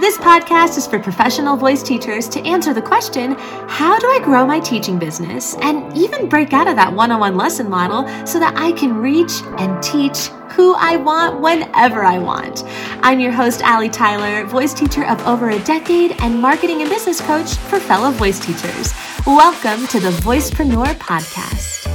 This podcast is for professional voice teachers to answer the question how do I grow my teaching business and even break out of that one on one lesson model so that I can reach and teach who I want whenever I want. I'm your host, Allie Tyler, voice teacher of over a decade and marketing and business coach for fellow voice teachers. Welcome to the Voicepreneur Podcast.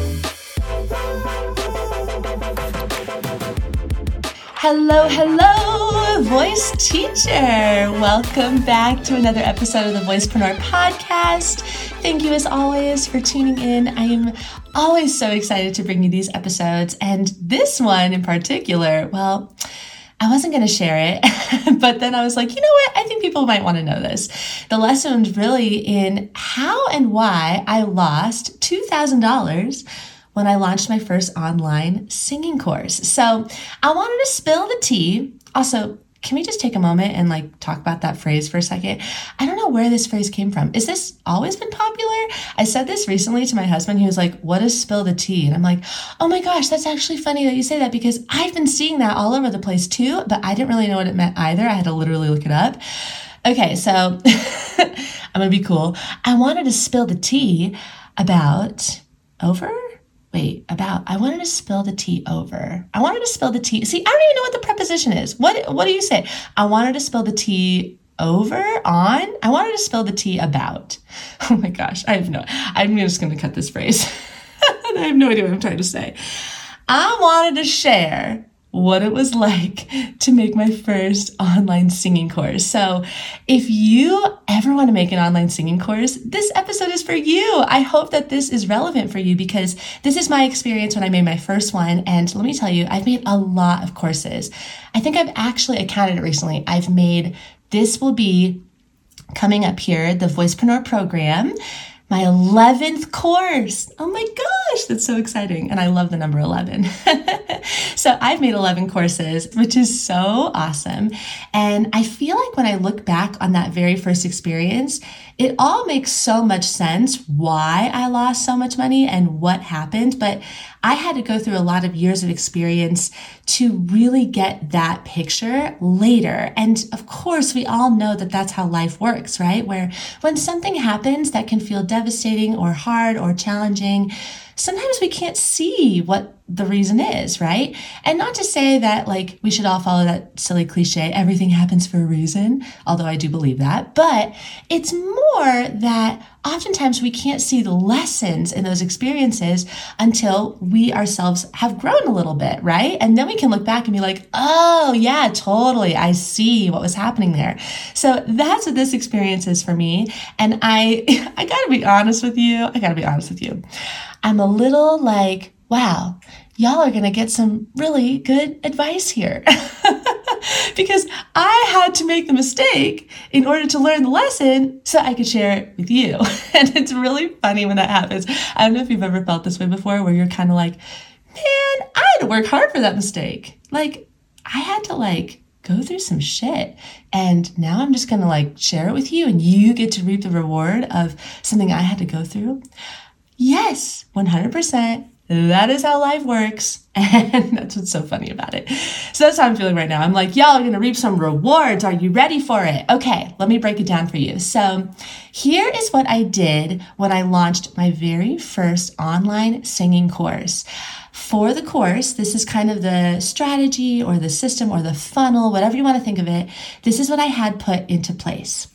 Hello, hello, voice teacher. Welcome back to another episode of the Voicepreneur Podcast. Thank you, as always, for tuning in. I am always so excited to bring you these episodes, and this one in particular, well, I wasn't going to share it, but then I was like, you know what? I think people might want to know this. The lesson really in how and why I lost $2,000 when I launched my first online singing course. So I wanted to spill the tea. Also, can we just take a moment and like talk about that phrase for a second? I don't know where this phrase came from. Is this always been popular? I said this recently to my husband. He was like, What is spill the tea? And I'm like, Oh my gosh, that's actually funny that you say that because I've been seeing that all over the place too, but I didn't really know what it meant either. I had to literally look it up. Okay, so I'm gonna be cool. I wanted to spill the tea about over wait, about I wanted to spill the tea over. I wanted to spill the tea. See, I don't even know what the preposition is. What what do you say? I wanted to spill the tea over on. I wanted to spill the tea about. Oh my gosh, I have no. I'm just going to cut this phrase. I have no idea what I'm trying to say. I wanted to share what it was like to make my first online singing course. So, if you ever want to make an online singing course, this episode is for you. I hope that this is relevant for you because this is my experience when I made my first one. And let me tell you, I've made a lot of courses. I think I've actually accounted it recently. I've made this will be coming up here, the Voicepreneur program my 11th course. Oh my gosh, that's so exciting. And I love the number 11. so I've made 11 courses, which is so awesome. And I feel like when I look back on that very first experience, it all makes so much sense why I lost so much money and what happened. But I had to go through a lot of years of experience to really get that picture later. And of course, we all know that that's how life works, right? Where when something happens that can feel devastating or hard or challenging, sometimes we can't see what the reason is, right? And not to say that like we should all follow that silly cliche, everything happens for a reason, although I do believe that, but it's more that oftentimes we can't see the lessons in those experiences until we ourselves have grown a little bit, right? And then we can look back and be like, oh, yeah, totally. I see what was happening there. So that's what this experience is for me. And I, I gotta be honest with you. I gotta be honest with you. I'm a little like, wow, y'all are going to get some really good advice here. because I had to make the mistake in order to learn the lesson so I could share it with you. and it's really funny when that happens. I don't know if you've ever felt this way before where you're kind of like, man, I had to work hard for that mistake. Like, I had to like go through some shit. And now I'm just going to like share it with you and you get to reap the reward of something I had to go through. Yes, 100%. That is how life works. And that's what's so funny about it. So that's how I'm feeling right now. I'm like, y'all are going to reap some rewards. Are you ready for it? Okay, let me break it down for you. So here is what I did when I launched my very first online singing course. For the course, this is kind of the strategy or the system or the funnel, whatever you want to think of it. This is what I had put into place.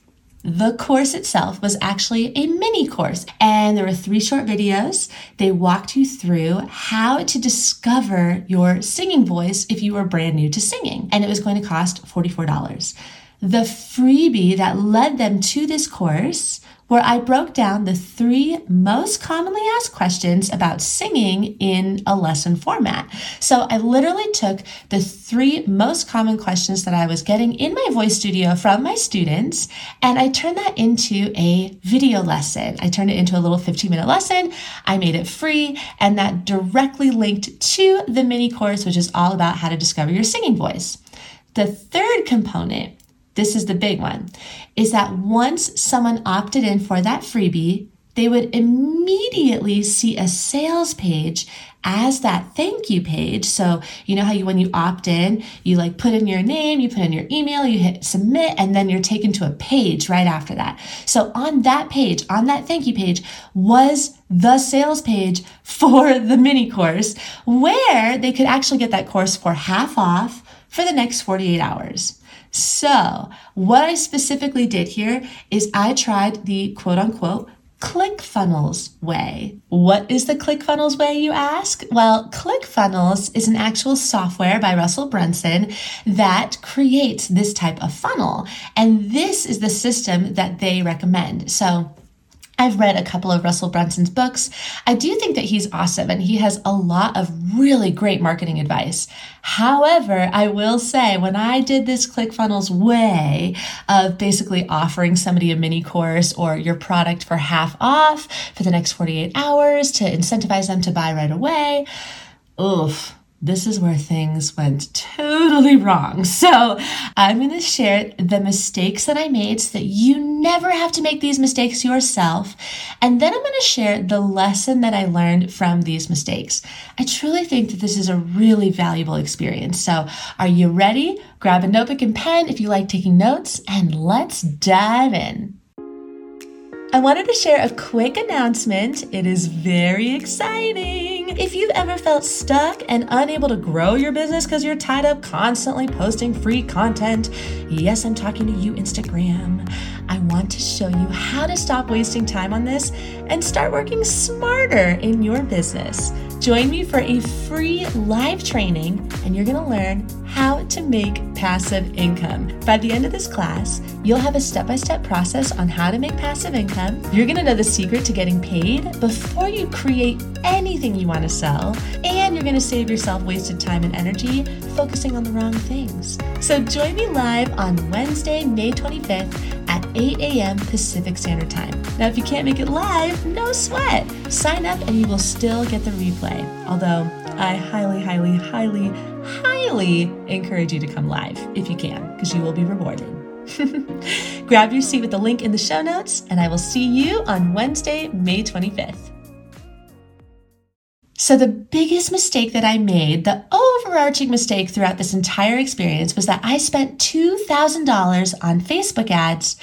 The course itself was actually a mini course, and there were three short videos. They walked you through how to discover your singing voice if you were brand new to singing, and it was going to cost $44. The freebie that led them to this course where I broke down the three most commonly asked questions about singing in a lesson format. So I literally took the three most common questions that I was getting in my voice studio from my students and I turned that into a video lesson. I turned it into a little 15 minute lesson. I made it free and that directly linked to the mini course, which is all about how to discover your singing voice. The third component this is the big one, is that once someone opted in for that freebie, they would immediately see a sales page as that thank you page. So, you know how you, when you opt in, you like put in your name, you put in your email, you hit submit, and then you're taken to a page right after that. So, on that page, on that thank you page, was the sales page for the mini course where they could actually get that course for half off for the next 48 hours. So, what I specifically did here is I tried the quote unquote ClickFunnels way. What is the ClickFunnels way, you ask? Well, ClickFunnels is an actual software by Russell Brunson that creates this type of funnel. And this is the system that they recommend. So I've read a couple of Russell Brunson's books. I do think that he's awesome and he has a lot of really great marketing advice. However, I will say when I did this ClickFunnels way of basically offering somebody a mini course or your product for half off for the next 48 hours to incentivize them to buy right away, oof, this is where things went totally wrong. So, I'm going to share the mistakes that I made so that you never have to make these mistakes yourself. And then I'm going to share the lesson that I learned from these mistakes. I truly think that this is a really valuable experience. So, are you ready? Grab a notebook and pen if you like taking notes, and let's dive in. I wanted to share a quick announcement. It is very exciting. If you've ever felt stuck and unable to grow your business because you're tied up constantly posting free content, yes, I'm talking to you, Instagram. I want to show you how to stop wasting time on this and start working smarter in your business. Join me for a free live training, and you're going to learn how to make passive income. By the end of this class, you'll have a step by step process on how to make passive income. You're going to know the secret to getting paid before you create anything you want to sell, and you're going to save yourself wasted time and energy focusing on the wrong things. So join me live on Wednesday, May 25th at 8 a.m. Pacific Standard Time. Now, if you can't make it live, no sweat. Sign up and you will still get the replay. Although I highly, highly, highly, highly encourage you to come live if you can, because you will be rewarded. Grab your seat with the link in the show notes, and I will see you on Wednesday, May 25th. So, the biggest mistake that I made, the overarching mistake throughout this entire experience, was that I spent $2,000 on Facebook ads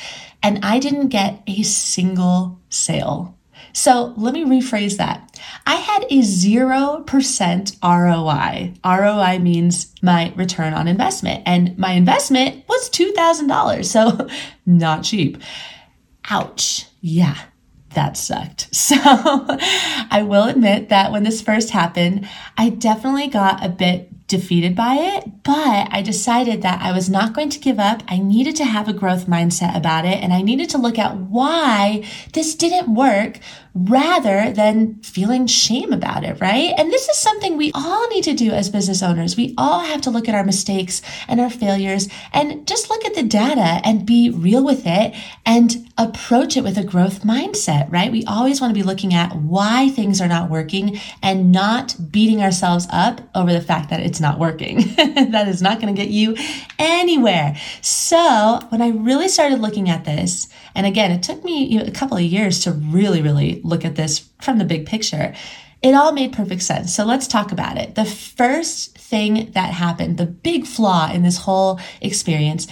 and I didn't get a single sale. So, let me rephrase that. I had a 0% ROI. ROI means my return on investment, and my investment was $2,000. So, not cheap. Ouch. Yeah that sucked. So I will admit that when this first happened, I definitely got a bit defeated by it, but I decided that I was not going to give up. I needed to have a growth mindset about it and I needed to look at why this didn't work rather than feeling shame about it, right? And this is something we all need to do as business owners. We all have to look at our mistakes and our failures and just look at the data and be real with it and approach it with a growth mindset, right? We always want to be looking at why things are not working and not beating ourselves up over the fact that it's not working. that is not going to get you anywhere. So when I really started looking at this, and again, it took me a couple of years to really, really look at this from the big picture. It all made perfect sense. So let's talk about it. The first thing that happened, the big flaw in this whole experience,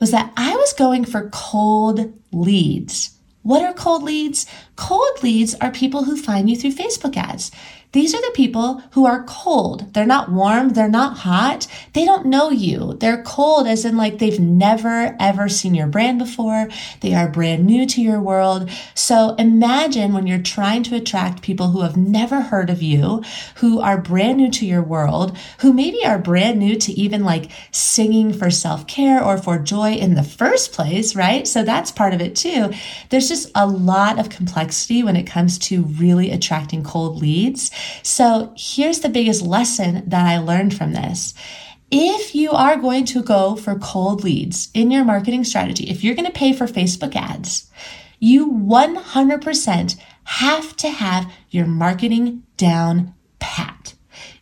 was that I was going for cold leads. What are cold leads? Cold leads are people who find you through Facebook ads. These are the people who are cold. They're not warm. They're not hot. They don't know you. They're cold as in like they've never ever seen your brand before. They are brand new to your world. So imagine when you're trying to attract people who have never heard of you, who are brand new to your world, who maybe are brand new to even like singing for self care or for joy in the first place, right? So that's part of it too. There's just a lot of complexity when it comes to really attracting cold leads. So here's the biggest lesson that I learned from this. If you are going to go for cold leads in your marketing strategy, if you're going to pay for Facebook ads, you 100% have to have your marketing down pat.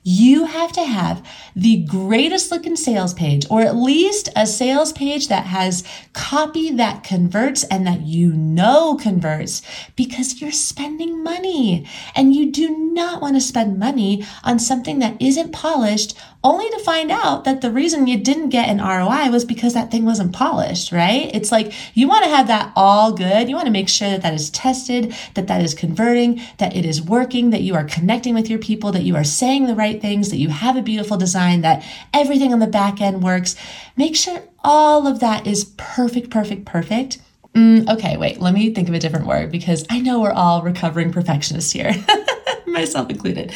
You have to have the greatest looking sales page, or at least a sales page that has copy that converts and that you know converts because you're spending money. And you do not want to spend money on something that isn't polished only to find out that the reason you didn't get an ROI was because that thing wasn't polished, right? It's like you want to have that all good. You want to make sure that that is tested, that that is converting, that it is working, that you are connecting with your people, that you are saying the right things, that you have a beautiful design, that everything on the back end works. Make sure all of that is perfect, perfect, perfect. Mm, okay, wait, let me think of a different word because I know we're all recovering perfectionists here. myself included.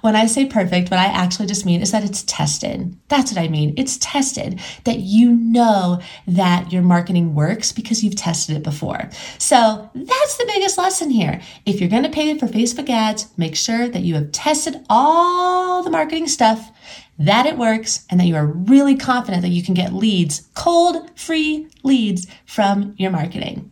When I say perfect, what I actually just mean is that it's tested. That's what I mean. It's tested that you know that your marketing works because you've tested it before. So that's the biggest lesson here. If you're going to pay for Facebook ads, make sure that you have tested all the marketing stuff that it works and that you are really confident that you can get leads, cold, free leads from your marketing.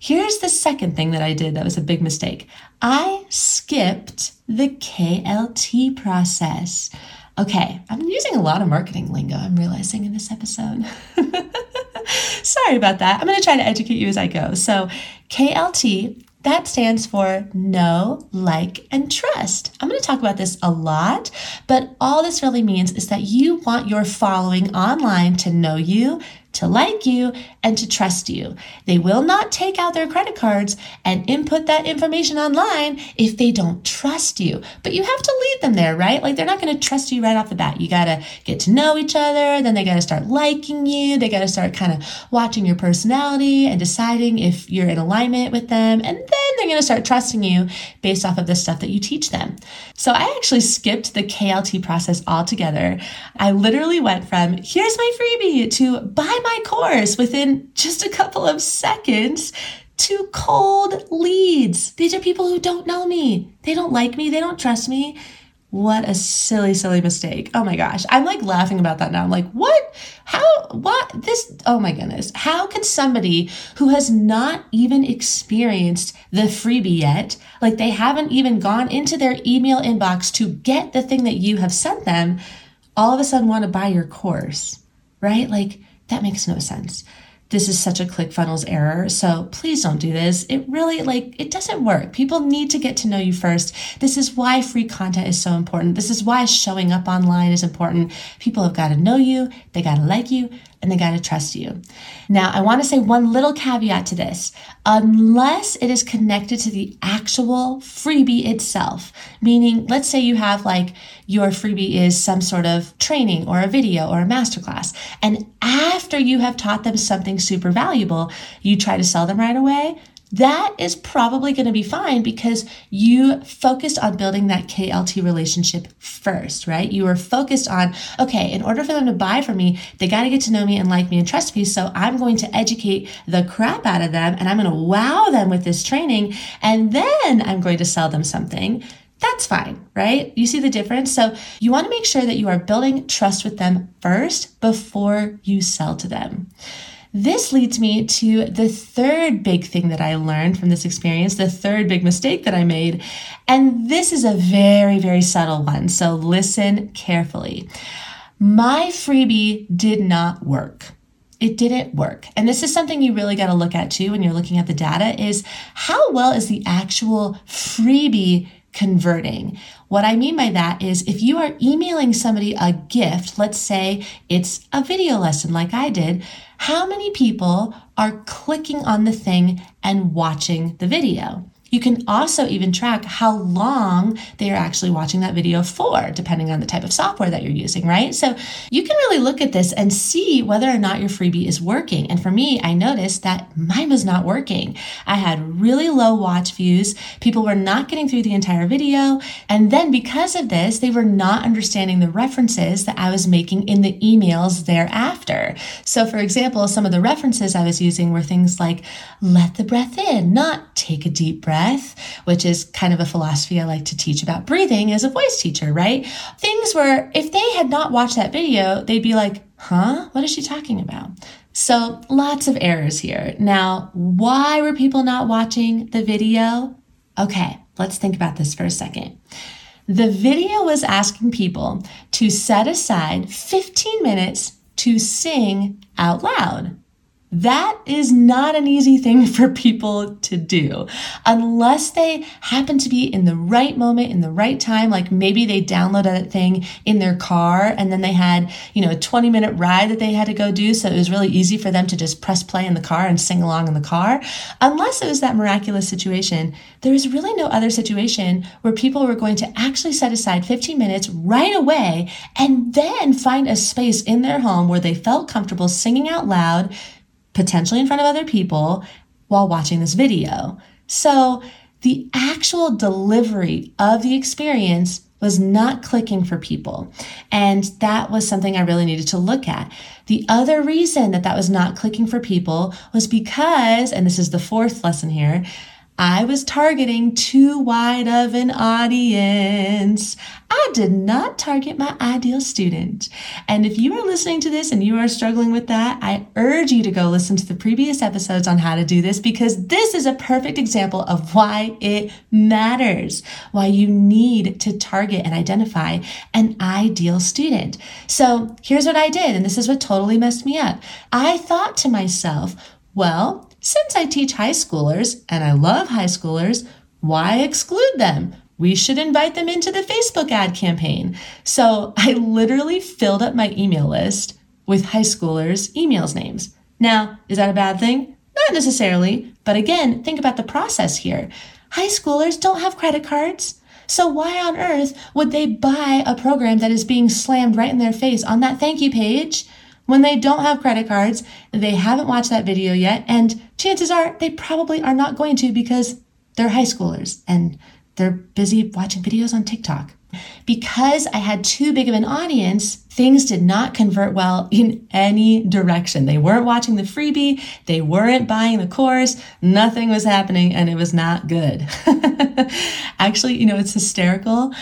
Here's the second thing that I did that was a big mistake. I skipped the KLT process. Okay, I'm using a lot of marketing lingo, I'm realizing in this episode. Sorry about that. I'm going to try to educate you as I go. So, KLT, that stands for know, like, and trust. I'm going to talk about this a lot, but all this really means is that you want your following online to know you, to like you, and to trust you. They will not take out their credit cards and input that information online if they don't trust you. But you have to lead them there, right? Like they're not going to trust you right off the bat. You got to get to know each other, then they got to start liking you, they got to start kind of watching your personality and deciding if you're in alignment with them, and then going to start trusting you based off of the stuff that you teach them. So I actually skipped the KLT process altogether. I literally went from here's my freebie to buy my course within just a couple of seconds to cold leads. These are people who don't know me. They don't like me. They don't trust me. What a silly, silly mistake. Oh my gosh. I'm like laughing about that now. I'm like, what? How? What? This? Oh my goodness. How can somebody who has not even experienced the freebie yet, like they haven't even gone into their email inbox to get the thing that you have sent them, all of a sudden want to buy your course, right? Like, that makes no sense. This is such a ClickFunnels error. So please don't do this. It really like it doesn't work. People need to get to know you first. This is why free content is so important. This is why showing up online is important. People have got to know you, they got to like you, and they got to trust you. Now, I want to say one little caveat to this. Unless it is connected to the actual freebie itself, meaning let's say you have like your freebie is some sort of training or a video or a masterclass, and after you have taught them something super valuable, you try to sell them right away, that is probably going to be fine because you focused on building that KLT relationship first, right? You were focused on, okay, in order for them to buy from me, they got to get to know me and like me and trust me. So I'm going to educate the crap out of them and I'm going to wow them with this training. And then I'm going to sell them something. That's fine, right? You see the difference? So you want to make sure that you are building trust with them first before you sell to them. This leads me to the third big thing that I learned from this experience, the third big mistake that I made. And this is a very, very subtle one. So listen carefully. My freebie did not work it didn't work. And this is something you really got to look at too when you're looking at the data is how well is the actual freebie converting? What I mean by that is if you are emailing somebody a gift, let's say it's a video lesson like I did, how many people are clicking on the thing and watching the video? You can also even track how long they are actually watching that video for, depending on the type of software that you're using, right? So you can really look at this and see whether or not your freebie is working. And for me, I noticed that mine was not working. I had really low watch views. People were not getting through the entire video. And then because of this, they were not understanding the references that I was making in the emails thereafter. So for example, some of the references I was using were things like, let the breath in, not take a deep breath breath, which is kind of a philosophy I like to teach about breathing as a voice teacher, right? Things where if they had not watched that video, they'd be like, huh? What is she talking about? So lots of errors here. Now, why were people not watching the video? Okay, let's think about this for a second. The video was asking people to set aside 15 minutes to sing out loud. That is not an easy thing for people to do unless they happen to be in the right moment, in the right time. Like maybe they downloaded that thing in their car and then they had, you know, a 20 minute ride that they had to go do. So it was really easy for them to just press play in the car and sing along in the car. Unless it was that miraculous situation, there is really no other situation where people were going to actually set aside 15 minutes right away and then find a space in their home where they felt comfortable singing out loud potentially in front of other people while watching this video. So the actual delivery of the experience was not clicking for people. And that was something I really needed to look at. The other reason that that was not clicking for people was because, and this is the fourth lesson here, I was targeting too wide of an audience. I did not target my ideal student. And if you are listening to this and you are struggling with that, I urge you to go listen to the previous episodes on how to do this because this is a perfect example of why it matters, why you need to target and identify an ideal student. So here's what I did, and this is what totally messed me up. I thought to myself, well, since I teach high schoolers and I love high schoolers, why exclude them? We should invite them into the Facebook ad campaign. So I literally filled up my email list with high schoolers' emails names. Now, is that a bad thing? Not necessarily, but again, think about the process here. High schoolers don't have credit cards. So why on earth would they buy a program that is being slammed right in their face on that thank you page when they don't have credit cards, they haven't watched that video yet, and chances are they probably are not going to because they're high schoolers and they're busy watching videos on TikTok. Because I had too big of an audience, things did not convert well in any direction. They weren't watching the freebie, they weren't buying the course, nothing was happening, and it was not good. Actually, you know, it's hysterical.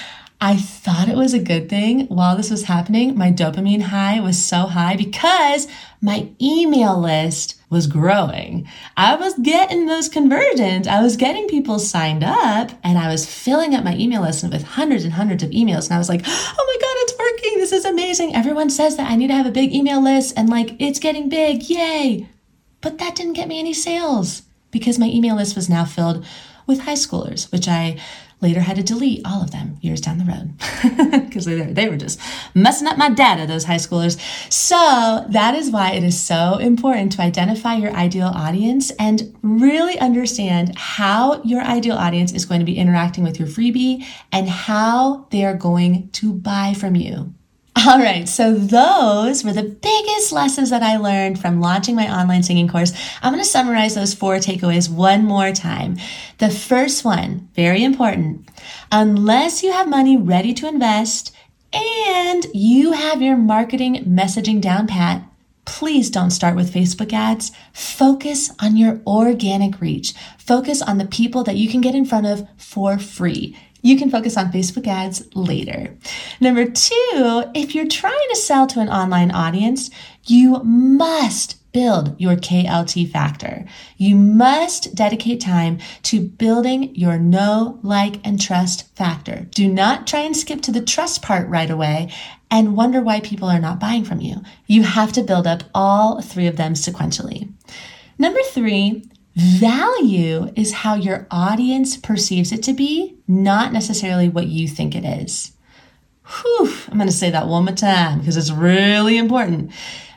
I thought it was a good thing while this was happening. My dopamine high was so high because my email list was growing. I was getting those conversions. I was getting people signed up and I was filling up my email list with hundreds and hundreds of emails. And I was like, oh my God, it's working. This is amazing. Everyone says that I need to have a big email list and like it's getting big. Yay. But that didn't get me any sales because my email list was now filled with high schoolers, which I later had to delete all of them years down the road because they, they were just messing up my data, those high schoolers. So that is why it is so important to identify your ideal audience and really understand how your ideal audience is going to be interacting with your freebie and how they are going to buy from you. All right, so those were the biggest lessons that I learned from launching my online singing course. I'm going to summarize those four takeaways one more time. The first one, very important. Unless you have money ready to invest and you have your marketing messaging down pat, please don't start with Facebook ads. Focus on your organic reach. Focus on the people that you can get in front of for free you can focus on Facebook ads later. Number two, if you're trying to sell to an online audience, you must build your KLT factor. You must dedicate time to building your know, like, and trust factor. Do not try and skip to the trust part right away and wonder why people are not buying from you. You have to build up all three of them sequentially. Number three, Value is how your audience perceives it to be, not necessarily what you think it is. Whew, I'm going to say that one more time because it's really important.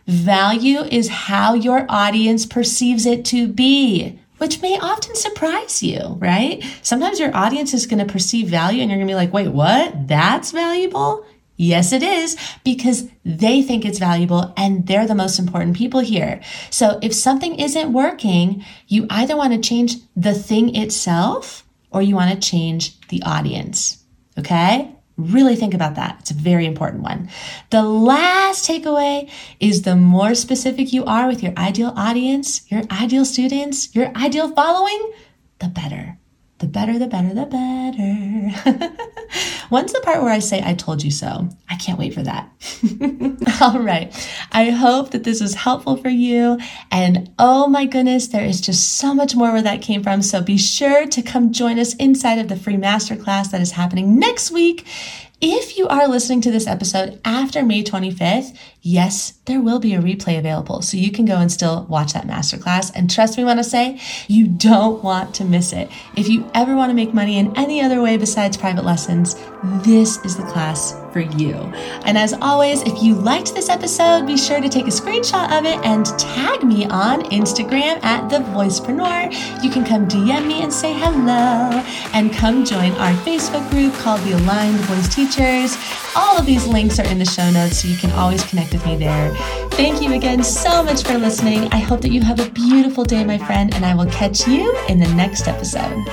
Value is how your audience perceives it to be, which may often surprise you, right? Sometimes your audience is going to perceive value and you're going to be like, wait, what? That's valuable? Yes, it is because they think it's valuable and they're the most important people here. So if something isn't working, you either want to change the thing itself or you want to change the audience. Okay? Really think about that. It's a very important one. The last takeaway is the more specific you are with your ideal audience, your ideal students, your ideal following, the better. The better, the better, the better. When's the part where I say, I told you so? I can't wait for that. All right. I hope that this was helpful for you. And oh my goodness, there is just so much more where that came from. So be sure to come join us inside of the free masterclass that is happening next week. If you are listening to this episode after May 25th, yes, there will be a replay available. So you can go and still watch that masterclass. And trust me when I say, you don't want to miss it. If you ever want to make money in any other way besides private lessons, this is the class for you. And as always, if you liked this episode, be sure to take a screenshot of it and tag me on Instagram at the Voicepreneur. You can come DM me and say hello and come join our Facebook group called the Aligned Voice Teachers. All of these links are in the show notes, so you can always connect with me there. Thank you again so much for listening. I hope that you have a beautiful day, my friend, and I will catch you in the next episode.